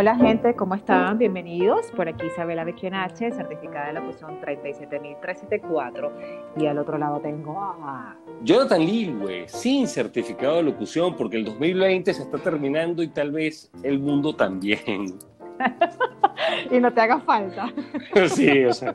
Hola gente, ¿cómo están? Bienvenidos. Por aquí Isabela H, certificada de locución 37374. Y al otro lado tengo a... Jonathan Lilwe, sin certificado de locución, porque el 2020 se está terminando y tal vez el mundo también. y no te haga falta. sí, o sea.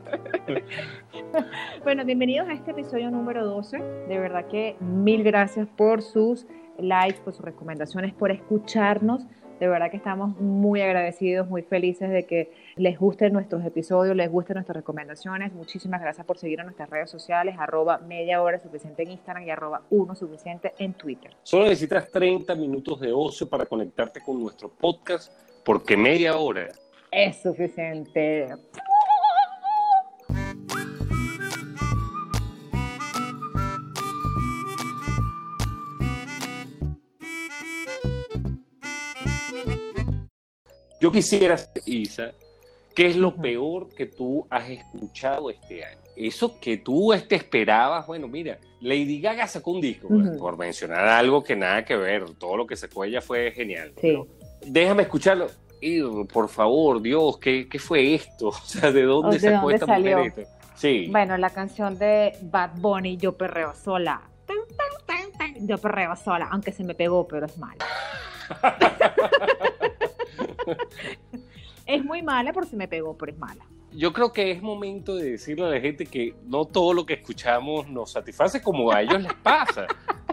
bueno, bienvenidos a este episodio número 12. De verdad que mil gracias por sus likes, por sus recomendaciones, por escucharnos. De verdad que estamos muy agradecidos, muy felices de que les gusten nuestros episodios, les gusten nuestras recomendaciones. Muchísimas gracias por seguir en nuestras redes sociales, arroba media hora suficiente en Instagram y arroba uno suficiente en Twitter. Solo necesitas 30 minutos de ocio para conectarte con nuestro podcast, porque media hora es suficiente. Yo quisiera, Isa, ¿qué es lo peor que tú has escuchado este año? Eso que tú te esperabas, bueno, mira, Lady Gaga sacó un disco, por mencionar algo que nada que ver, todo lo que sacó ella fue genial. Sí. déjame escucharlo. Y, por favor, Dios, ¿qué, ¿qué, fue esto? O sea, ¿de dónde sacó esta salió? mujer Sí. Bueno, la canción de Bad Bunny, Yo perreo sola. Yo perreo sola, aunque se me pegó, pero es mala. es muy mala por si me pegó, pero es mala. Yo creo que es momento de decirle a la gente que no todo lo que escuchamos nos satisface como a ellos les pasa.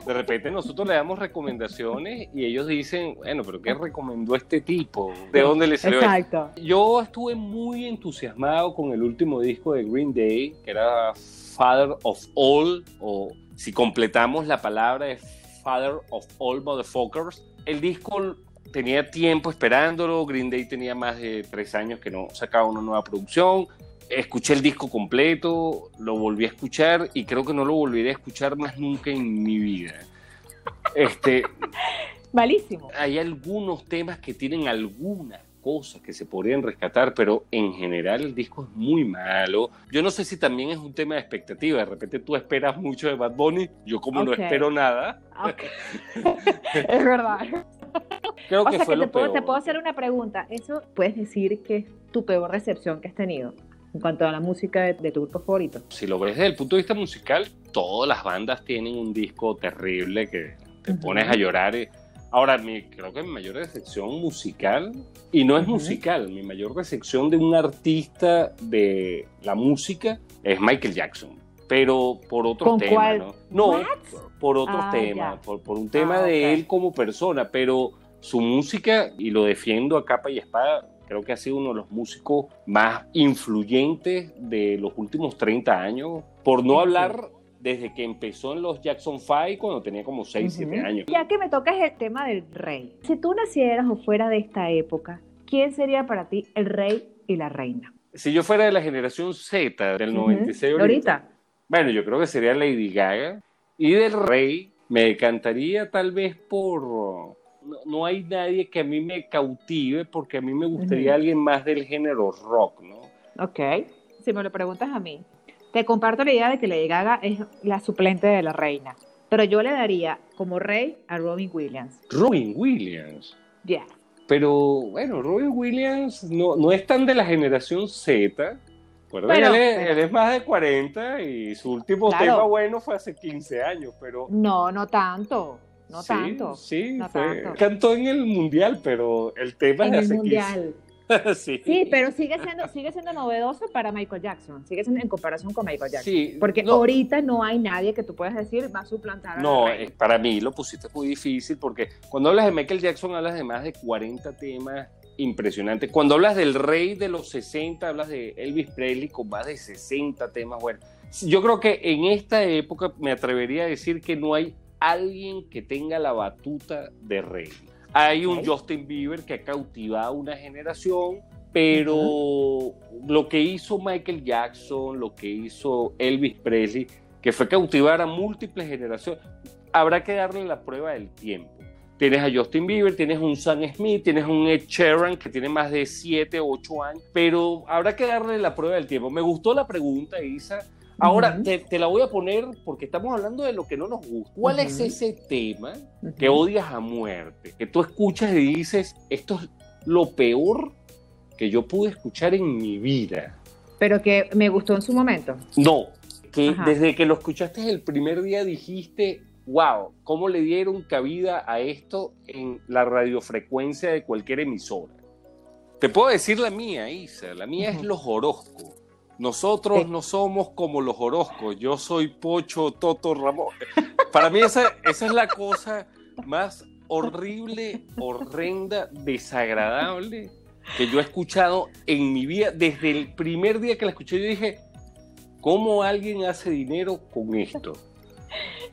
De repente nosotros le damos recomendaciones y ellos dicen, bueno, pero ¿qué recomendó este tipo? ¿De dónde le salió? Exacto. Yo estuve muy entusiasmado con el último disco de Green Day, que era Father of All, o si completamos la palabra es Father of All Motherfuckers. El disco tenía tiempo esperándolo, Green Day tenía más de tres años que no sacaba una nueva producción, escuché el disco completo, lo volví a escuchar y creo que no lo volveré a escuchar más nunca en mi vida. Este, Malísimo. Hay algunos temas que tienen algunas cosas que se podrían rescatar, pero en general el disco es muy malo. Yo no sé si también es un tema de expectativa. De repente tú esperas mucho de Bad Bunny, yo como no espero nada. es verdad. Creo que, fue lo te, puedo, te puedo hacer una pregunta. ¿Eso puedes decir que es tu peor recepción que has tenido? en cuanto a la música de, tu grupo favorito? Si lo ves desde el punto de vista musical, todas las bandas tienen un disco terrible que te pones a llorar. Ahora, mi, creo que mi mayor decepción musical, y no es musical, mi mayor decepción de un artista de la música es Michael Jackson. Pero por otro tema, ¿no? No, por otro ah, tema, por, un tema ah, de él como persona, pero su música, y lo defiendo a capa y espada, creo que ha sido uno de los músicos más influyentes de los últimos 30 años, por no hablar desde que empezó en los Jackson Five cuando tenía como 6, 7 años. Ya que me tocas el tema del rey, si tú nacieras o fuera de esta época, ¿quién sería para ti el rey y la reina? Si yo fuera de la generación Z del 96 ahorita, bueno, yo creo que sería Lady Gaga y del rey me encantaría tal vez por no, hay nadie que a mí me cautive porque a mí me gustaría alguien más del género rock, ¿no? Ok, si me lo preguntas a mí, te comparto la idea de que Lady Gaga es la suplente de la reina, pero yo le daría como rey a Robin Williams. Robin Williams. Ya. Pero bueno, Robin Williams no, no es tan de la generación Z. Pero, él, es, más de 40 y su último tema bueno fue hace 15 años, pero... No, no tanto no tanto. Sí, cantó en el mundial, pero el tema en el mundial. sí. sí. pero sigue siendo, sigue siendo novedoso para Michael Jackson, sigue siendo en comparación con Michael Jackson. Sí, porque ahorita no hay nadie que tú puedas decir va a suplantar a No, para mí lo pusiste muy difícil porque cuando hablas de Michael Jackson hablas de más de 40 temas impresionantes. Cuando hablas del rey de los 60, hablas de Elvis Presley con más de 60 temas. Bueno, yo creo que en esta época me atrevería a decir que no hay alguien que tenga la batuta de rey. Hay un Justin Bieber que ha cautivado una generación, pero lo que hizo Michael Jackson, lo que hizo Elvis Presley, que fue cautivar a múltiples generaciones, habrá que darle la prueba del tiempo. Tienes a Justin Bieber, tienes un Sam Smith, tienes un Ed Sheeran que tiene más de 7, 8 años, pero habrá que darle la prueba del tiempo. Me gustó la pregunta, Isa, Ahora, te, la voy a poner porque estamos hablando de lo que no nos gusta. ¿Cuál es ese tema que odias a muerte? Que tú escuchas y dices, esto lo peor que yo pude escuchar en mi vida. Pero que me gustó en su momento. No, que desde que lo escuchaste el primer día dijiste, wow, ¿cómo le dieron cabida a esto en la radiofrecuencia de cualquier emisora? Te puedo decir la mía, Isa, la mía es los Orozco. Nosotros no somos como los Orozco, yo soy Pocho Toto Ramón. Para mí esa, esa es la cosa más horrible, horrenda, desagradable que yo he escuchado en mi vida. Desde el primer día que la escuché, yo dije, ¿cómo alguien hace dinero con esto?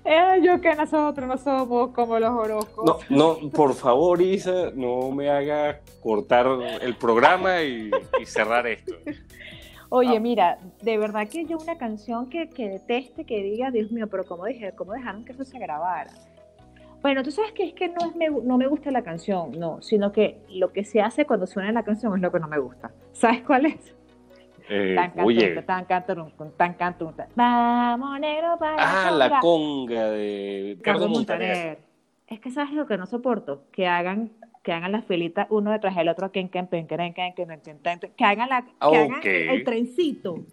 Eh, yo que nosotros no somos como los horóscopos. No, no, por favor, Isa, no me haga cortar el programa y, cerrar esto. Oye, ah. mira, de verdad que yo una canción que, que deteste, que diga, Dios mío, pero ¿cómo, dije, cómo dejaron que eso se grabara? Bueno, tú sabes que es que no, es me, no me gusta la canción, no, sino que lo que se hace cuando suena la canción es lo que no me gusta. ¿Sabes cuál es? Eh, tan oye. Tan tan canto, Vamos, negro, para Ah, la conga de Ricardo Montaner. Es que sabes lo que no soporto, que hagan que hagan las filitas uno detrás del otro, que, que, que, que, que hagan, la, que hagan el trencito.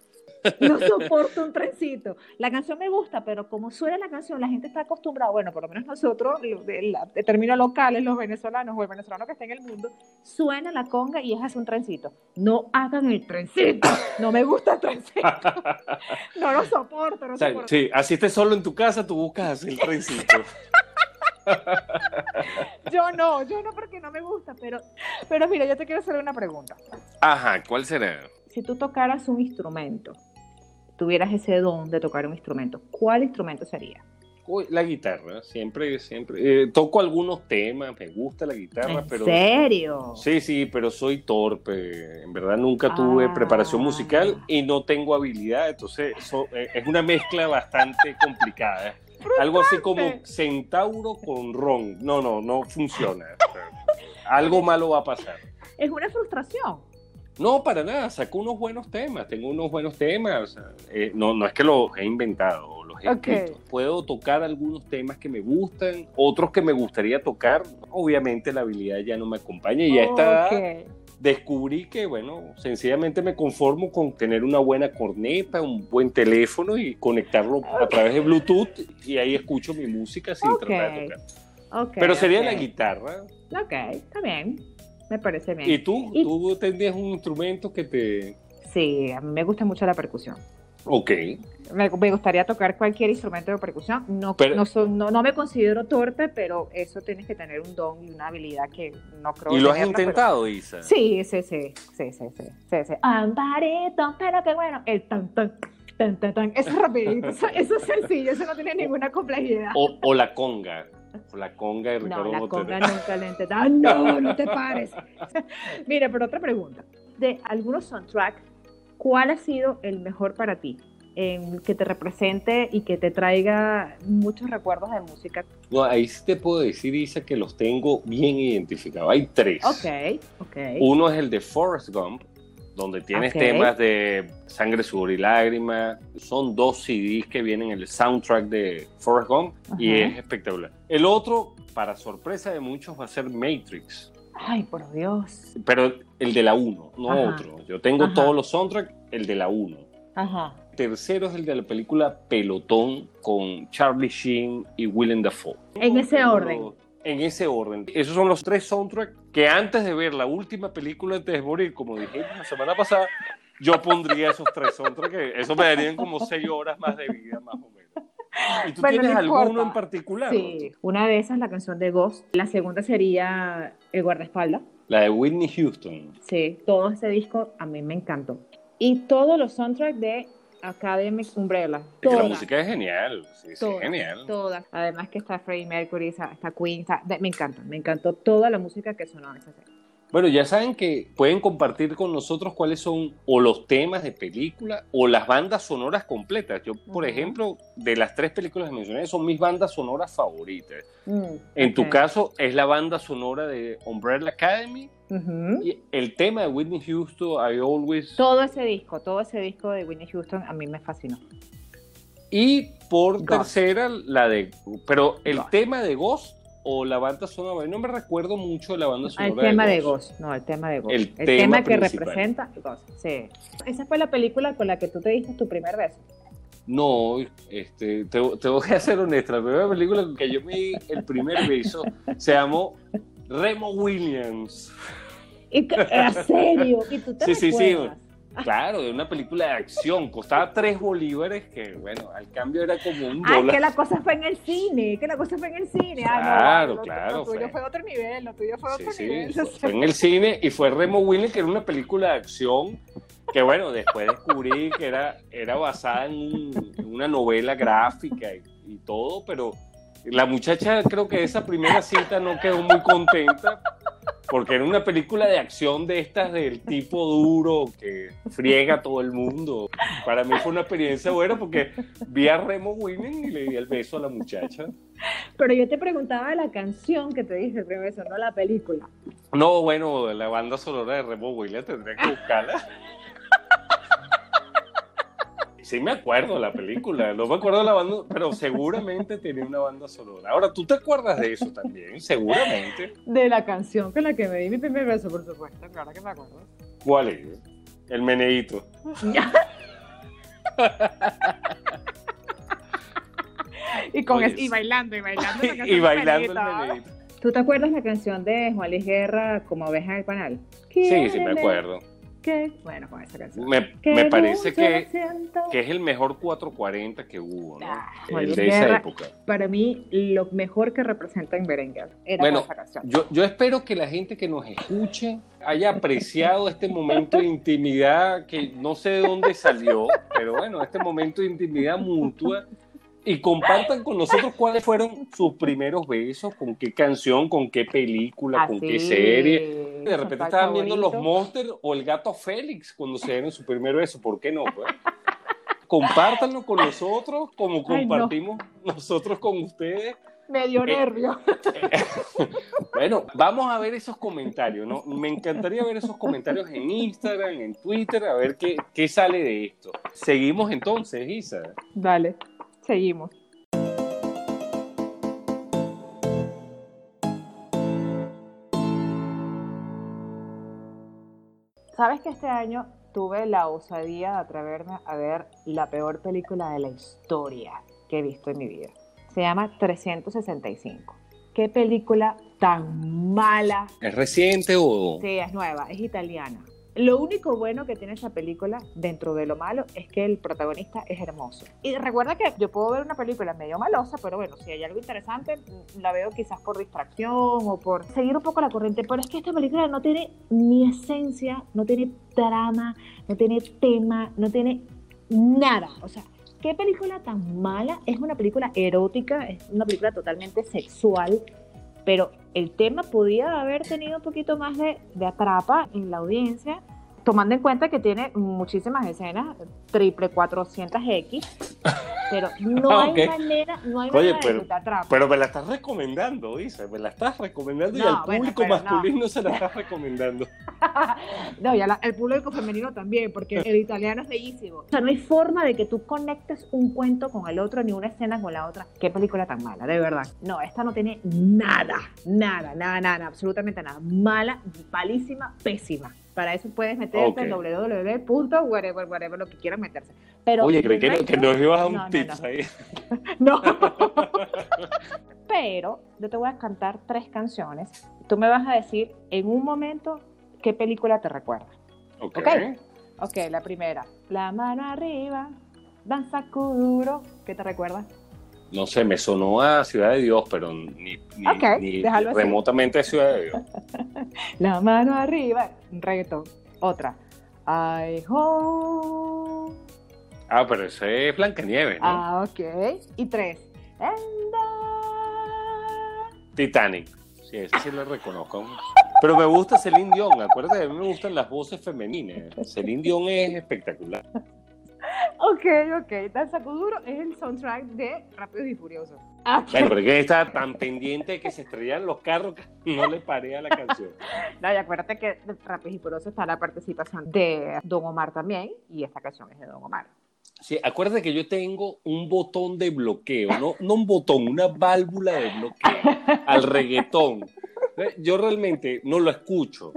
No soporto un trencito. La canción me gusta, pero como suena la canción, la gente está acostumbrada, bueno, por lo menos nosotros, de, términos locales, los venezolanos o el venezolano que está en el mundo, suena la conga y es así un trencito. No hagan el trencito. No me gusta el trencito. No lo soporto, no soporto. Sí, así estés solo en tu casa, tú buscas el trencito. yo no, yo no porque no me gusta, pero, pero mira, yo te quiero hacer una pregunta. Ajá, ¿cuál será? Si tú tocaras un instrumento, tuvieras ese don de tocar un instrumento, ¿cuál instrumento sería? la guitarra, siempre, siempre. Eh, toco algunos temas, me gusta la guitarra, ¿En pero. serio? Sí, sí, pero soy torpe. En verdad nunca tuve ah. preparación musical y no tengo habilidad, entonces eh, es una mezcla bastante complicada. Algo así como centauro con ron. No, no, no funciona. algo malo va a pasar. Es una frustración. No, para nada, saco unos buenos temas, tengo unos buenos temas, eh, no, no es que los he inventado, los he escrito. Puedo tocar algunos temas que me gustan, otros que me gustaría tocar, obviamente la habilidad ya no me acompaña y ya está. Descubrí que, bueno, sencillamente me conformo con tener una buena corneta, un buen teléfono y conectarlo a través de Bluetooth y ahí escucho mi música sin tratar de tocar. Pero sería la guitarra. Ok, está bien. Me parece bien. ¿Y tú? ¿Tú tendrías un instrumento que te...? Sí, a mí me gusta mucho la percusión. Ok. Me, gustaría tocar cualquier instrumento de percusión. No, no, no, me considero torpe, pero eso tienes que tener un don y una habilidad que no creo ¿Y lo has intentado, Isa? Sí, sí, sí, sí, sí, sí, sí, sí. Amparito, pero qué bueno. El tan, tan, tan, tan, tan. Eso es rapidito, eso, es sencillo, eso no tiene ninguna complejidad. O, o la conga. La conga de Ricardo No, la conga nunca le ah, no, no te pares. Mira, pero otra pregunta. De algunos soundtracks, ¿cuál ha sido el mejor para ti? que te represente y que te traiga muchos recuerdos de música. No, ahí sí te puedo decir, Isa, que los tengo bien identificados. Hay tres. Ok, ok. Uno es el de Forrest Gump, donde tienes temas de Sangre, Sudor y Lágrimas. Son dos CDs que vienen en el soundtrack de Forrest Gump y es espectacular. El otro, para sorpresa de muchos, va a ser Matrix. Ay, por Dios. Pero el de la 1, no otro. Yo tengo todos los soundtracks, el de la 1. Ajá. Tercero es el de la película Pelotón con Charlie Sheen y Willem Dafoe. En ese orden en ese orden. Esos son los tres soundtracks que antes de ver la última película antes de morir, como dije la semana pasada, yo pondría esos tres soundtracks. Eso me darían como seis horas más de vida, más o menos. ¿Y tú tienes alguno en particular? Sí, una de esas es la canción de Ghost. La segunda sería El guardaespaldas. La de Whitney Houston. Sí, todo ese disco a mí me encantó. Y todos los soundtracks de Academic Umbrella. la música es genial, sí, sí, genial. Toda. Además que está Freddie Mercury, está, Queen, me encanta, me encantó toda la música que sonó en esa serie. Bueno, ya saben que pueden compartir con nosotros cuáles son o los temas de película o las bandas sonoras completas. Yo, por ejemplo, de las tres películas que mencioné, son mis bandas sonoras favoritas. Mm, en tu caso, es la banda sonora de Umbrella Academy. Y el tema de Whitney Houston, I Always... Todo ese disco, todo ese disco de Whitney Houston a mí me fascinó. Y por tercera, la de... Pero el tema de Ghost o la banda sonora. No me recuerdo mucho de la banda sonora. El tema de Ghost, no, el tema de Ghost. El, tema, que representa Ghost, sí. Esa fue la película con la que tú te diste tu primer beso. No, este, te, voy a ser honesta, la primera película con que yo me di el primer beso se llamó Remo Williams. ¿En serio? ¿Y tú te sí, sí, sí. Claro, de una película de acción. Costaba tres bolívares, que bueno, al cambio era como un dólar. Ah, que la cosa fue en el cine, que la cosa fue en el cine. claro, ah, claro. Lo tuyo fue. otro nivel, lo tuyo fue otro nivel. Sí, fue, en el cine y fue Remo Williams, que era una película de acción que bueno, después descubrí que era, era basada en, una novela gráfica y, todo, pero la muchacha creo que esa primera cita no quedó muy contenta porque era una película de acción de estas del tipo duro que friega a todo el mundo. Para mí fue una experiencia buena porque vi a Remo Women y le di el beso a la muchacha. Pero yo te preguntaba la canción que te dije el beso, no la película. No, bueno, la banda sonora de Remo Williams tendría que buscarla. Sí me acuerdo de la película, no me acuerdo de la banda, pero seguramente tenía una banda sonora. Ahora, ¿tú te acuerdas de eso también? Seguramente. De la canción con la que me di mi primer beso, por supuesto, claro que me acuerdo. ¿Cuál es? El meneíto. y, con y bailando, y bailando. y bailando el meneíto. ¿Tú te acuerdas la canción de Juan Luis Guerra, Como oveja del panal? Sí, sí, me acuerdo. Bueno, con esa canción. Me, parece que, que, es el mejor 440 que hubo, ¿no? Ah, de esa época. Para mí, lo mejor que representa en Berenguer era bueno, esa canción. Yo, yo espero que la gente que nos escuche haya apreciado este momento de intimidad que no sé de dónde salió, pero bueno, este momento de intimidad mutua y compartan con nosotros cuáles fueron sus primeros besos, con qué canción, con qué película, con qué serie. De repente estaban viendo los Monsters o el gato Félix cuando se dieron su primer beso, ¿por qué no? Pues? Compártanlo con nosotros, como compartimos nosotros con ustedes. Me dio eh, nervio. bueno, vamos a ver esos comentarios, ¿no? Me encantaría ver esos comentarios en Instagram, en Twitter, a ver qué, qué sale de esto. Seguimos entonces, Isa. Dale. Seguimos. ¿Sabes que este año tuve la osadía de atreverme a ver la peor película de la historia que he visto en mi vida? Se llama 365. ¿Qué película tan mala? ¿Es reciente o...? Sí, es nueva, es italiana. Lo único bueno que tiene esa película, dentro de lo malo, es que el protagonista es hermoso. Y recuerda que yo puedo ver una película medio malosa, pero bueno, si hay algo interesante, la veo quizás por distracción o por seguir un poco la corriente. Pero es que esta película no tiene ni esencia, no tiene trama, no tiene tema, no tiene nada. O sea, ¿qué película tan mala? Es una película erótica, es una película totalmente sexual pero el tema podía haber tenido un poquito más de, atrapa en la audiencia tomando en cuenta que tiene muchísimas escenas, triple 400X, pero no hay manera, no hay manera pero, de Pero me la estás recomendando, dice, me la estás recomendando y al público masculino se la estás recomendando. no, y el público femenino también, porque el italiano es bellísimo. O sea, no hay forma de que tú conectes un cuento con el otro ni una escena con la otra. Qué película tan mala, de verdad. No, esta no tiene nada, nada, nada, nada, absolutamente nada. Mala, malísima, pésima. Para eso puedes meterte en www.whatever, whatever, lo que quieras meterse. Pero Oye, creí que, que, nos ibas a un no, tips ahí. No. Pero yo te voy a cantar tres canciones. Tú me vas a decir en un momento qué película te recuerda. Ok. Ok, la primera. La mano arriba, danza kuduro. ¿Qué te recuerda? No sé, me sonó a Ciudad de Dios, pero ni, ni, remotamente a Ciudad de Dios. La mano arriba, reggaetón. Otra. I ho. Ah, pero ese es Blancanieves, ¿no? Ah, ok. Y tres. Titanic. Sí, ese sí lo reconozco. Pero me gusta Celine Dion. Acuérdate, a mí me gustan las voces femeninas. Celine Dion es espectacular. Ok, ok. Danza Kuduro es el soundtrack de Rápidos y Furiosos. Bueno, pero que está tan pendiente de que se estrellan los carros que no le paré a la canción. no, y acuérdate que Rápidos y Furiosos está la participación de Don Omar también, y esta canción es de Don Omar. Sí, acuérdate que yo tengo un botón de bloqueo, no, no un botón, una válvula de bloqueo al reggaetón. Yo realmente no lo escucho.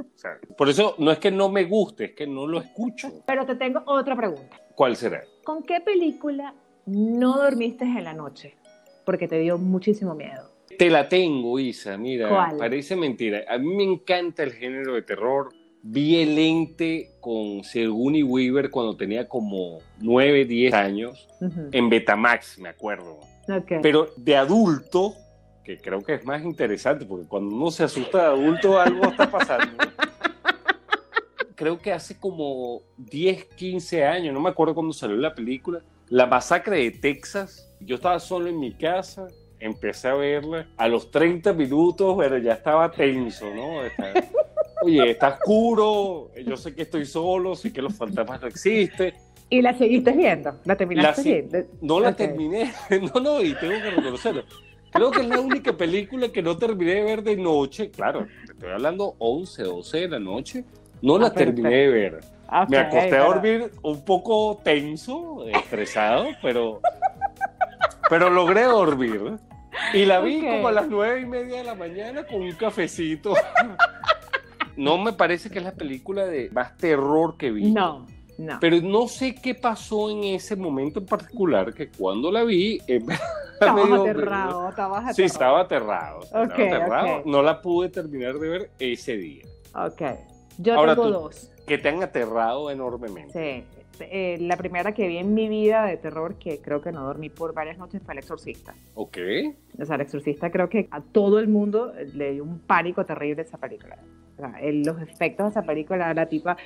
por eso no es que no me guste, es que no lo escucho. Pero te tengo otra pregunta. ¿Cuál será? ¿Con qué película no dormiste en la noche? Porque te dio muchísimo miedo. Te la tengo, Isa. Mira, parece mentira. A mí me encanta el género de terror. Vi el ente con Sigourney Weaver cuando tenía como 9, 10 años en Betamax, me acuerdo. Pero de adulto, que creo que es más interesante, porque cuando uno se asusta de adulto algo está pasando. creo que hace como 10, 15 años, no me acuerdo cuándo salió la película, La masacre de Texas. Yo estaba solo en mi casa, empecé a verla. A los 30 minutos, pero ya estaba tenso, ¿no? oye, está oscuro, yo sé que estoy solo, sé que los fantasmas no existen. ¿Y la seguiste viendo? ¿La terminaste viendo? No la terminé, no, no, y tengo que reconocerlo. Creo que es la única película que no terminé de ver de noche. Claro, estoy hablando 11, 12 de la noche. No la ah, terminé de ver. Me acosté a dormir un poco tenso, estresado, pero, pero logré dormir. Y la vi como a las nueve y media de la mañana con un cafecito. No me parece que es la película de más terror que vi. No, no. Pero no sé qué pasó en ese momento en particular, que cuando la vi... Eh, estabas aterrado, estabas aterrado. Sí, estaba aterrado. estaba aterrado. No la pude terminar de ver ese día. Ok. Yo tengo dos. Que te han aterrado enormemente. Sí. Eh, la primera que vi en mi vida de terror, que creo que no dormí por varias noches, fue El Exorcista. Ok. O sea, El Exorcista creo que a todo el mundo le dio un pánico terrible esa película. O sea, los efectos de esa película, la tipa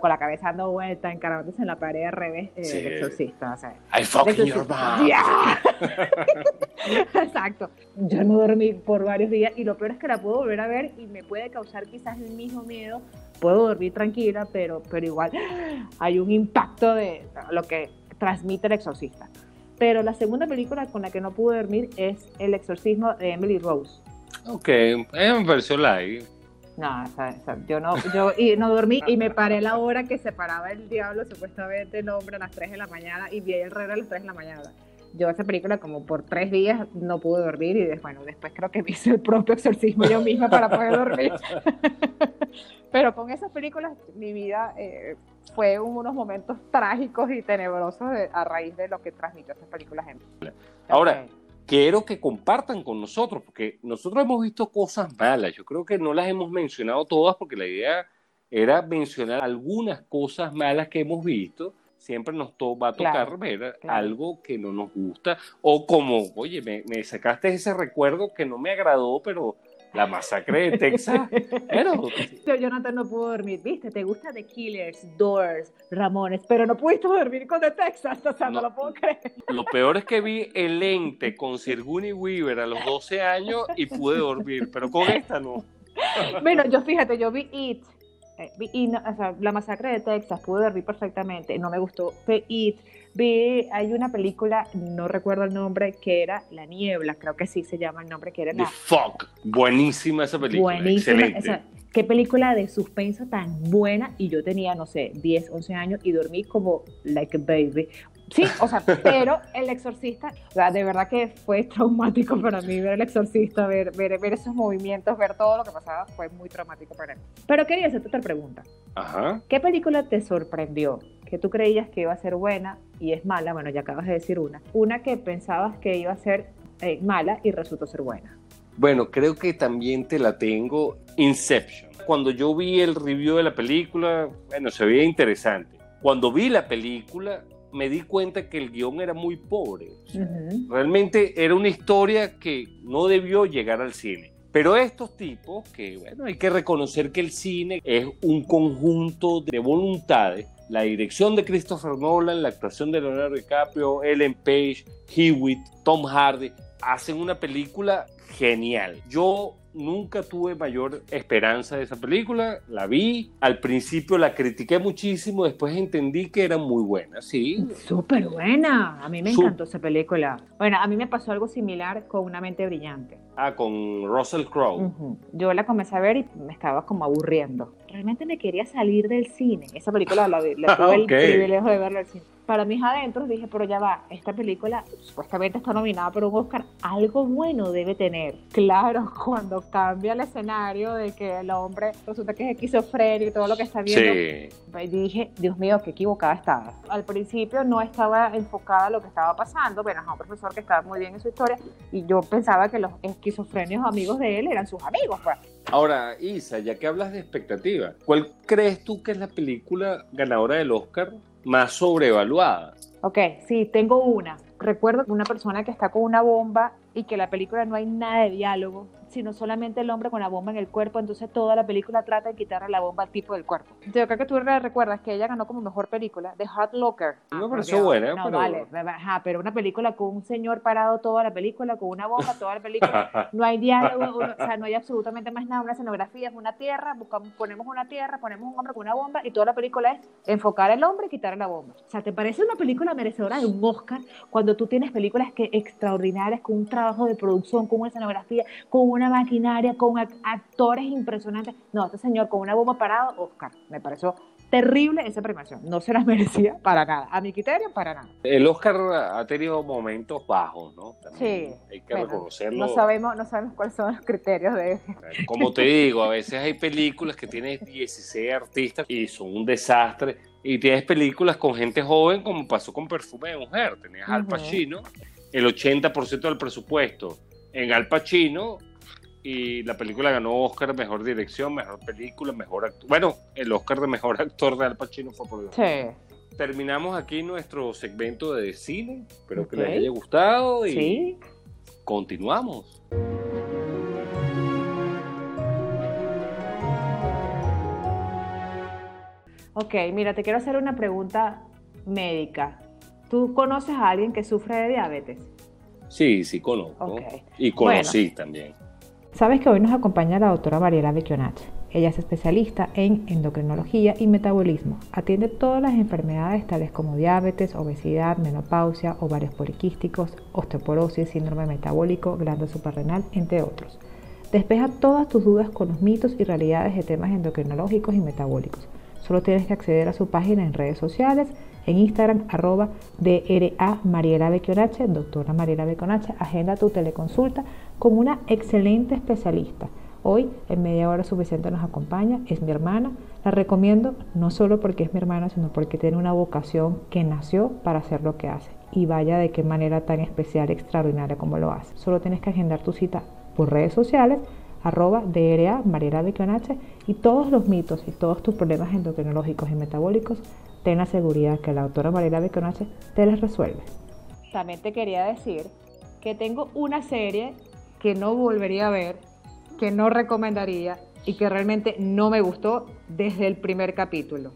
con la cabeza dando vuelta, encarándose en la pared al revés, eh, El Exorcista. O sea, I fucking your mom. Exacto. Yo no dormí por varios días y lo peor es que la puedo volver a ver y me puede causar quizás el mismo miedo puedo dormir tranquila, pero, pero igual hay un impacto de lo que transmite el exorcista. Pero la segunda película con la que no pude dormir es El exorcismo de Emily Rose. Ok, es un pareció live. No, yo no, yo y no dormí y me paré la hora que se paraba el diablo, supuestamente el hombre a las 3 de la mañana y vi el reloj a las 3 de la mañana yo esa película como por tres días no pude dormir y bueno, después creo que me hice el propio exorcismo yo misma para poder dormir. Pero con esas películas mi vida eh, fue unos momentos trágicos y tenebrosos a raíz de lo que transmitió esas películas. En... Ahora, quiero que compartan con nosotros, porque nosotros hemos visto cosas malas. Yo creo que no las hemos mencionado todas porque la idea era mencionar algunas cosas malas que hemos visto siempre nos va a tocar ver algo que no nos gusta o como, oye, me, sacaste ese recuerdo que no me agradó, pero la masacre de Texas. pero... Jonathan no pudo dormir, viste, te gusta The Killers, Doors, Ramones, pero no pudiste dormir con The Texas, o sea, no, lo puedo creer. Lo peor es que vi El Ente con Sirguni Weaver a los 12 años y pude dormir, pero con esta no. bueno, yo fíjate, yo vi It eh, y la masacre de Texas pude dormir perfectamente, no me gustó. Y vi, hay una película, no recuerdo el nombre, que era La Niebla, creo que sí se llama el nombre, que era The Fog. Buenísima esa película. Buenísima. Excelente. qué película de suspenso tan buena. Y yo tenía, no sé, 10, 11 años y dormí como like a baby. Sí, o sea, pero El Exorcista, o sea, de verdad que fue traumático para mí ver El Exorcista, ver, ver, ver esos movimientos, ver todo lo que pasaba, fue muy traumático para mí. Pero quería hacerte otra pregunta. Ajá. ¿Qué película te sorprendió? Que tú creías que iba a ser buena y es mala, bueno, ya acabas de decir una. Una que pensabas que iba a ser eh, mala y resultó ser buena. Bueno, creo que también te la tengo, Inception. Cuando yo vi el review de la película, bueno, se veía interesante. Cuando vi la película, me di cuenta que el guion era muy pobre. Realmente era una historia que no debió llegar al cine. Pero estos tipos, que bueno, hay que reconocer que el cine es un conjunto de voluntades. La dirección de Christopher Nolan, la actuación de Leonardo DiCaprio, Ellen Page, Hewitt, Tom Hardy, hacen una película genial. Yo nunca tuve mayor esperanza de esa película, la vi, al principio la critiqué muchísimo, después entendí que era muy buena, sí. Súper buena, a mí me encantó esa película. Bueno, a mí me pasó algo similar con Una mente brillante. Ah, con Russell Crowe. Yo la comencé a ver y me estaba como aburriendo. Realmente me quería salir del cine. Esa película la, la tuve el privilegio de verla al cine para mis adentros dije, pero ya va, esta película supuestamente está nominada por un Oscar, algo bueno debe tener. Claro, cuando cambia el escenario de que el hombre resulta que es esquizofrénico y todo lo que está viendo, sí. dije, Dios mío, qué equivocada estaba. Al principio no estaba enfocada a lo que estaba pasando, bueno, es un profesor que estaba muy bien en su historia y yo pensaba que los esquizofrenios amigos de él eran sus amigos, pues. Ahora, Isa, ya que hablas de expectativa, ¿cuál crees tú que es la película ganadora del Oscar más sobrevaluada. Ok, sí, tengo una. Recuerdo una persona que está con una bomba y que la película no hay nada de diálogo, sino solamente el hombre con la bomba en el cuerpo, entonces toda la película trata de quitarle la bomba al tipo del cuerpo. Yo creo que tú recuerdas que ella ganó como mejor película, The Hard Locker. No me pareció buena, no, pero... vale, ajá, pero una película con un señor parado toda la película, con una bomba toda la película, no hay diálogo, o sea, no hay absolutamente más nada, una escenografía, es una tierra, buscamos, ponemos una tierra, ponemos un hombre con una bomba y toda la película es enfocar al hombre y quitarle la bomba. O sea, ¿te parece una película merecedora de un Oscar cuando tú tienes películas que extraordinarias con un trabajo de producción, con una escenografía, con una maquinaria, con actores impresionantes. No, este señor con una bomba parada, Oscar. Me pareció terrible esa premiación. No se las merecía para nada. A mi criterio, para nada. El Oscar ha tenido momentos bajos, ¿no? sí. Hay que reconocerlo. No sabemos, no sabemos cuáles son los criterios de... Como te digo, a veces hay películas que tienen 16 artistas y son un desastre. Y tienes películas con gente joven, como pasó con Perfume de Mujer. Tenías Al Pacino, el 80% del presupuesto en Al Pacino y la película ganó Oscar Mejor Dirección, Mejor Película, Mejor Actor. Bueno, el Oscar de Mejor Actor de Al Pacino fue por Sí. Terminamos aquí nuestro segmento de cine. Espero que les haya gustado y ¿Sí? continuamos. Ok, mira, te quiero hacer una pregunta médica. ¿Tú conoces a alguien que sufre de diabetes? Sí, sí conozco. Y conocí también. Sabes que hoy nos acompaña la doctora Mariela Becchionach. Ella es especialista en endocrinología y metabolismo. Atiende todas las enfermedades tales como diabetes, obesidad, menopausia, ovarios poliquísticos, osteoporosis, síndrome metabólico, glándulo suprarrenal, entre otros. Despeja todas tus dudas con los mitos y realidades de temas endocrinológicos y metabólicos. Solo tienes que acceder a su página en redes sociales en Instagram, arroba DRA Mariela Bequionache, doctora Bequionache, agenda tu teleconsulta con una excelente especialista. Hoy, en media hora suficiente, nos acompaña, es mi hermana. La recomiendo no solo porque es mi hermana, sino porque tiene una vocación que nació para hacer lo que hace. Y vaya de qué manera tan especial, extraordinaria como lo hace. Solo tienes que agendar tu cita por redes sociales arroba DRA Mariela Bequionache y todos los mitos y todos tus problemas endocrinológicos y metabólicos ten la seguridad que la autora Mariela Beconache te las resuelve. También te quería decir que tengo una serie que no volvería a ver, que no recomendaría y que realmente no me gustó desde el primer capítulo.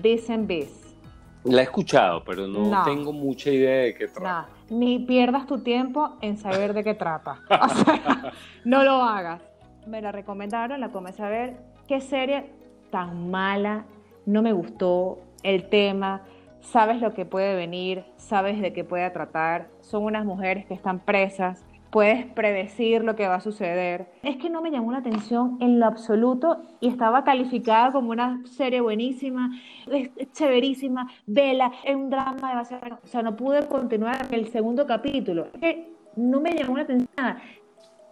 This and This. La he escuchado, pero no, tengo mucha idea de qué trata. Ni pierdas tu tiempo en saber de qué trata. O sea, no lo hagas. Me la recomendaron, la comencé a ver. Qué serie tan mala, no me gustó, el tema, sabes lo que puede venir, sabes de qué puede tratar, son unas mujeres que están presas, puedes predecir lo que va a suceder. Es que no me llamó la atención en lo absoluto y estaba calificada como una serie buenísima, es, chéverísima, vela, es un drama demasiado... O sea, no pude continuar el segundo capítulo. Es que no me llamó la atención nada.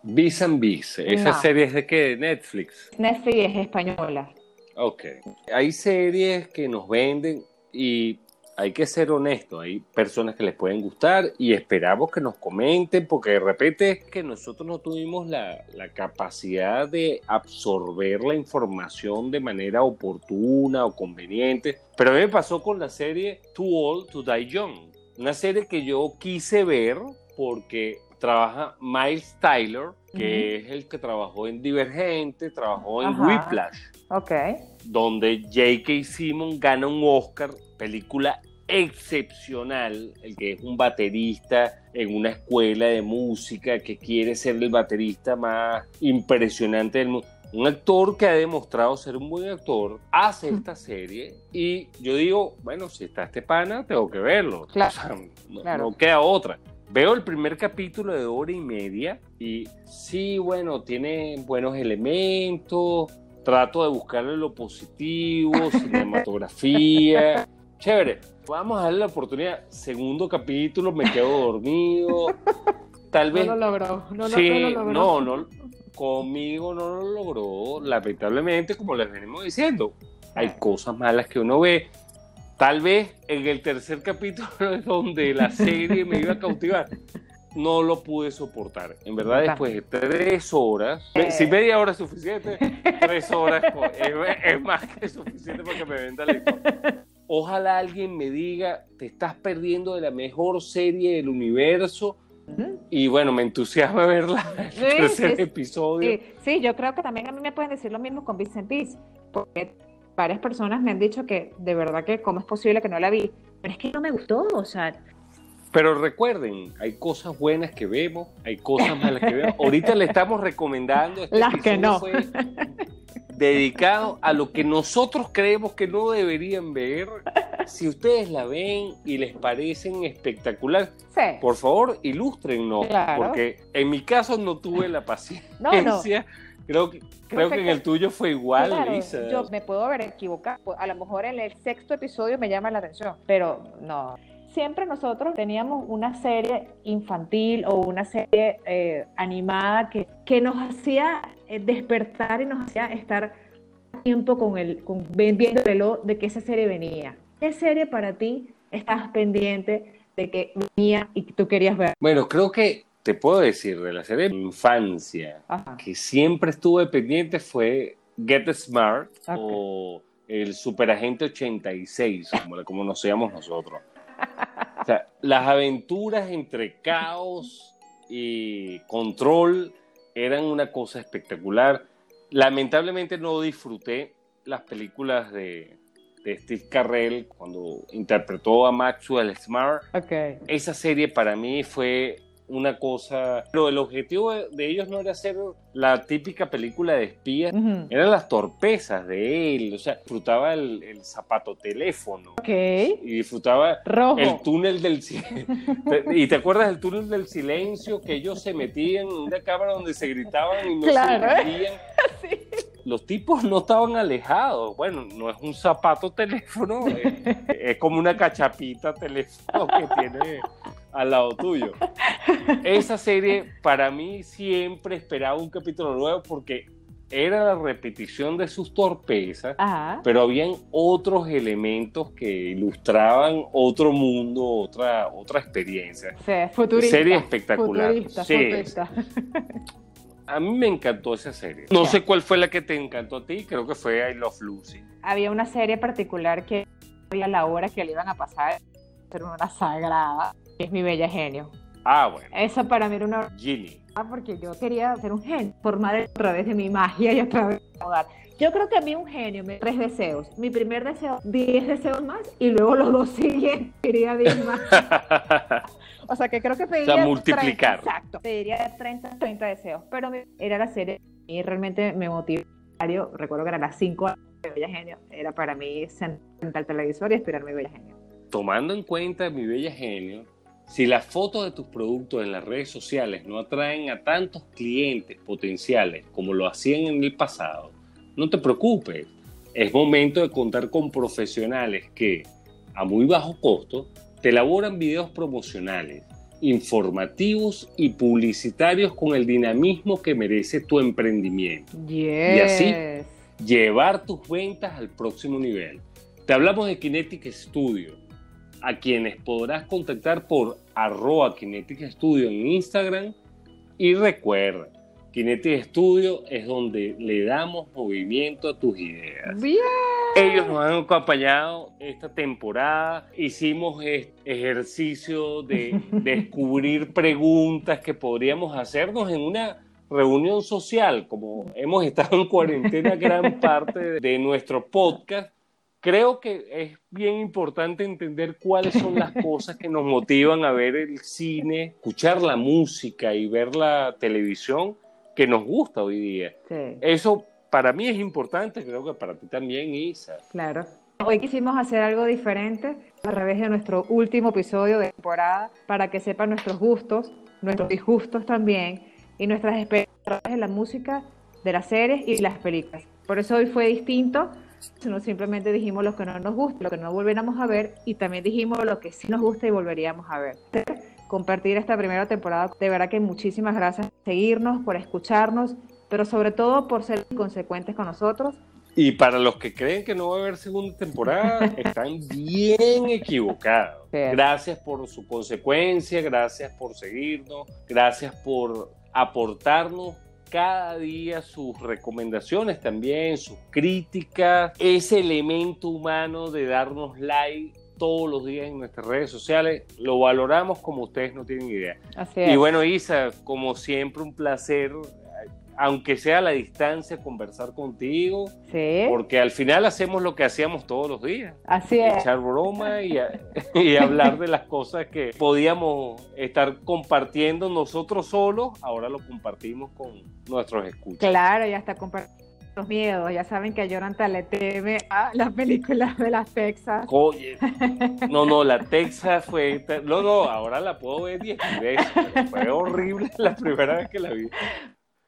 Bis and Bis, ¿esa serie es de qué? ¿De Netflix? Netflix es española. Ok. Hay series que nos venden y hay que ser honesto, hay personas que les pueden gustar y esperamos que nos comenten porque de repente es que nosotros no tuvimos la, la, capacidad de absorber la información de manera oportuna o conveniente. Pero a mí me pasó con la serie Too Old to Die Young, una serie que yo quise ver porque trabaja Miles Tyler, que es el que trabajó en Divergente, trabajó en Whiplash. Ok. Donde J.K. Simmons gana un Oscar, película excepcional, el que es un baterista en una escuela de música que quiere ser el baterista más impresionante del mundo. Un actor que ha demostrado ser un buen actor hace esta serie y yo digo, bueno, si está este pana, tengo que verlo. Claro, no, queda otra. Veo el primer capítulo de hora y media y sí, bueno, tiene buenos elementos, trato de buscarle lo positivo, cinematografía, chévere. Vamos a darle la oportunidad. Segundo capítulo, me quedo dormido. Tal vez. No lo logró. No, sí, no, lo logró. no, no, conmigo no lo logró. Lamentablemente, como les venimos diciendo, hay cosas malas que uno ve. Tal vez en el tercer capítulo es donde la serie me iba a cautivar. No lo pude soportar. En verdad, después de tres horas, si media hora es suficiente, tres horas es, más que suficiente para que me venda la historia. Ojalá alguien me diga, te estás perdiendo de la mejor serie del universo. Y bueno, me entusiasma verla el tercer episodio. Sí, yo creo que también a mí me pueden decir lo mismo con Vincent Peace, porque varias personas me han dicho que de verdad que cómo es posible que no la vi, pero es que no me gustó, o sea... Pero recuerden, hay cosas buenas que vemos, hay cosas malas que vemos. Ahorita le estamos recomendando este las que no. Dedicado a lo que nosotros creemos que no deberían ver. Si ustedes la ven y les parecen espectacular, por favor, ilústrennos, porque en mi caso no tuve la paciencia. Creo que, creo que en el tuyo fue igual, Lisa. Yo me puedo haber equivocado. A lo mejor en el sexto episodio me llama la atención, pero no. Siempre nosotros teníamos una serie infantil o una serie eh, animada que, que nos hacía eh, despertar y nos hacía estar tiempo con el, con, viendo el de que esa serie venía. ¿Qué serie para ti estás pendiente de que venía y que tú querías ver? Bueno, creo que te puedo decir, de la serie de infancia, que siempre estuve pendiente fue Get Smart o el Superagente 86, como la conocíamos nosotros. O sea, las aventuras entre caos y control eran una cosa espectacular. Lamentablemente no disfruté las películas de, de Steve Carrell cuando interpretó a Maxwell Smart. Okay. Esa serie para mí fue una cosa, pero el objetivo de ellos no era hacer la típica película de espías, eran las torpezas de él, o sea, disfrutaba el, zapato teléfono okay. y disfrutaba Rojo. el túnel del y te acuerdas del túnel del silencio que ellos se metían en una cámara donde se gritaban y no se metían. Los tipos no estaban alejados. Bueno, no es un zapato teléfono, es, es como una cachapita teléfono que tiene al lado tuyo. Esa serie, para mí, siempre esperaba un capítulo nuevo porque era la repetición de sus torpezas, pero habían otros elementos que ilustraban otro mundo, otra, otra experiencia. Sí, futurista. Serie espectacular. Futurista, A mí me encantó esa serie. No sé cuál fue la que te encantó a ti, creo que fue I Love Lucy. Había una serie particular que había la hora que le iban a pasar, era una sagrada es mi bella genio. Ah, bueno. Esa para mí era una... Ginny. Ah, porque yo quería ser un genio, formar a través de mi magia y a través de hogar. Yo creo que a mí un genio me tres deseos. Mi primer deseo, diez deseos más, y luego los dos siguientes quería diez más. o sea que creo que pediría... O sea, multiplicar. exacto. Pediría 30, 30 deseos. Pero era la serie y realmente me motivó. Recuerdo que era las 5 de Bella Genio. Era para mí sentar el televisor y esperar mi Bella Genio. Tomando en cuenta mi Bella Genio, si las fotos de tus productos en las redes sociales no atraen a tantos clientes potenciales como lo hacían en el pasado, no te preocupes. Es momento de contar con profesionales que, a muy bajo costo, te elaboran videos promocionales, informativos y publicitarios con el dinamismo que merece tu emprendimiento. Y así, llevar tus ventas al próximo nivel. Te hablamos de Kinetic Studio a quienes podrás contactar por arroba Kinetic Studio en Instagram. Y recuerda, Kinetic Studio es donde le damos movimiento a tus ideas. Bien. Ellos nos han acompañado esta temporada. Hicimos ejercicio de descubrir preguntas que podríamos hacernos en una reunión social, como hemos estado en cuarentena gran parte de nuestro podcast creo que es bien importante entender cuáles son las cosas que nos motivan a ver el cine, escuchar la música y ver la televisión que nos gusta hoy día. Eso para mí es importante, creo que para ti también, Isa. Claro. Hoy quisimos hacer algo diferente. a través de nuestro último episodio de temporada para que sepan nuestros gustos, nuestros disgustos también y nuestras experiencias en la música, de las series y las películas. Por eso hoy fue distinto, no simplemente dijimos lo que no nos gusta, lo que no volviéramos a ver y también dijimos lo que sí nos gusta y volveríamos a ver. Compartir esta primera temporada, de verdad que muchísimas gracias por seguirnos, por escucharnos, pero sobre todo por ser consecuentes con nosotros y para los que creen que no va a haber segunda temporada, están bien equivocados. Gracias por su consecuencia, gracias por seguirnos, gracias por aportarnos cada día sus recomendaciones también, sus críticas, ese elemento humano de darnos like todos los días en nuestras redes sociales, lo valoramos como ustedes no tienen idea. Y bueno, Isa, como siempre, un placer aunque sea a la distancia, conversar contigo. Sí. Porque al final hacemos lo que hacíamos todos los días. Así es. Echar broma y, y hablar de las cosas que podíamos estar compartiendo nosotros solos, ahora lo compartimos con nuestros escuchas. Claro, ya está compartiendo los miedos. Ya saben que a Jonathan le teme a las películas de las Texas. Oye, no, no, la Texas fue. No, no, ahora la puedo ver 10 veces. Fue horrible la primera vez que la vi.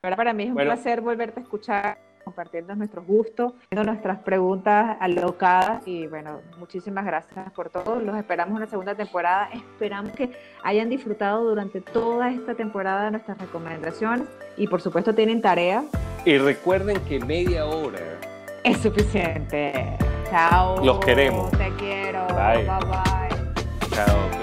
Para mí es un placer volverte a escuchar, compartiendo nuestros gustos, nuestras preguntas alocadas y bueno, muchísimas gracias por todo. Los esperamos en la segunda temporada. Esperamos que hayan disfrutado durante toda esta temporada de nuestras recomendaciones y por supuesto tienen tarea. Y recuerden que media hora es suficiente. Chao. Los queremos. Te quiero. bye. bye. Chao.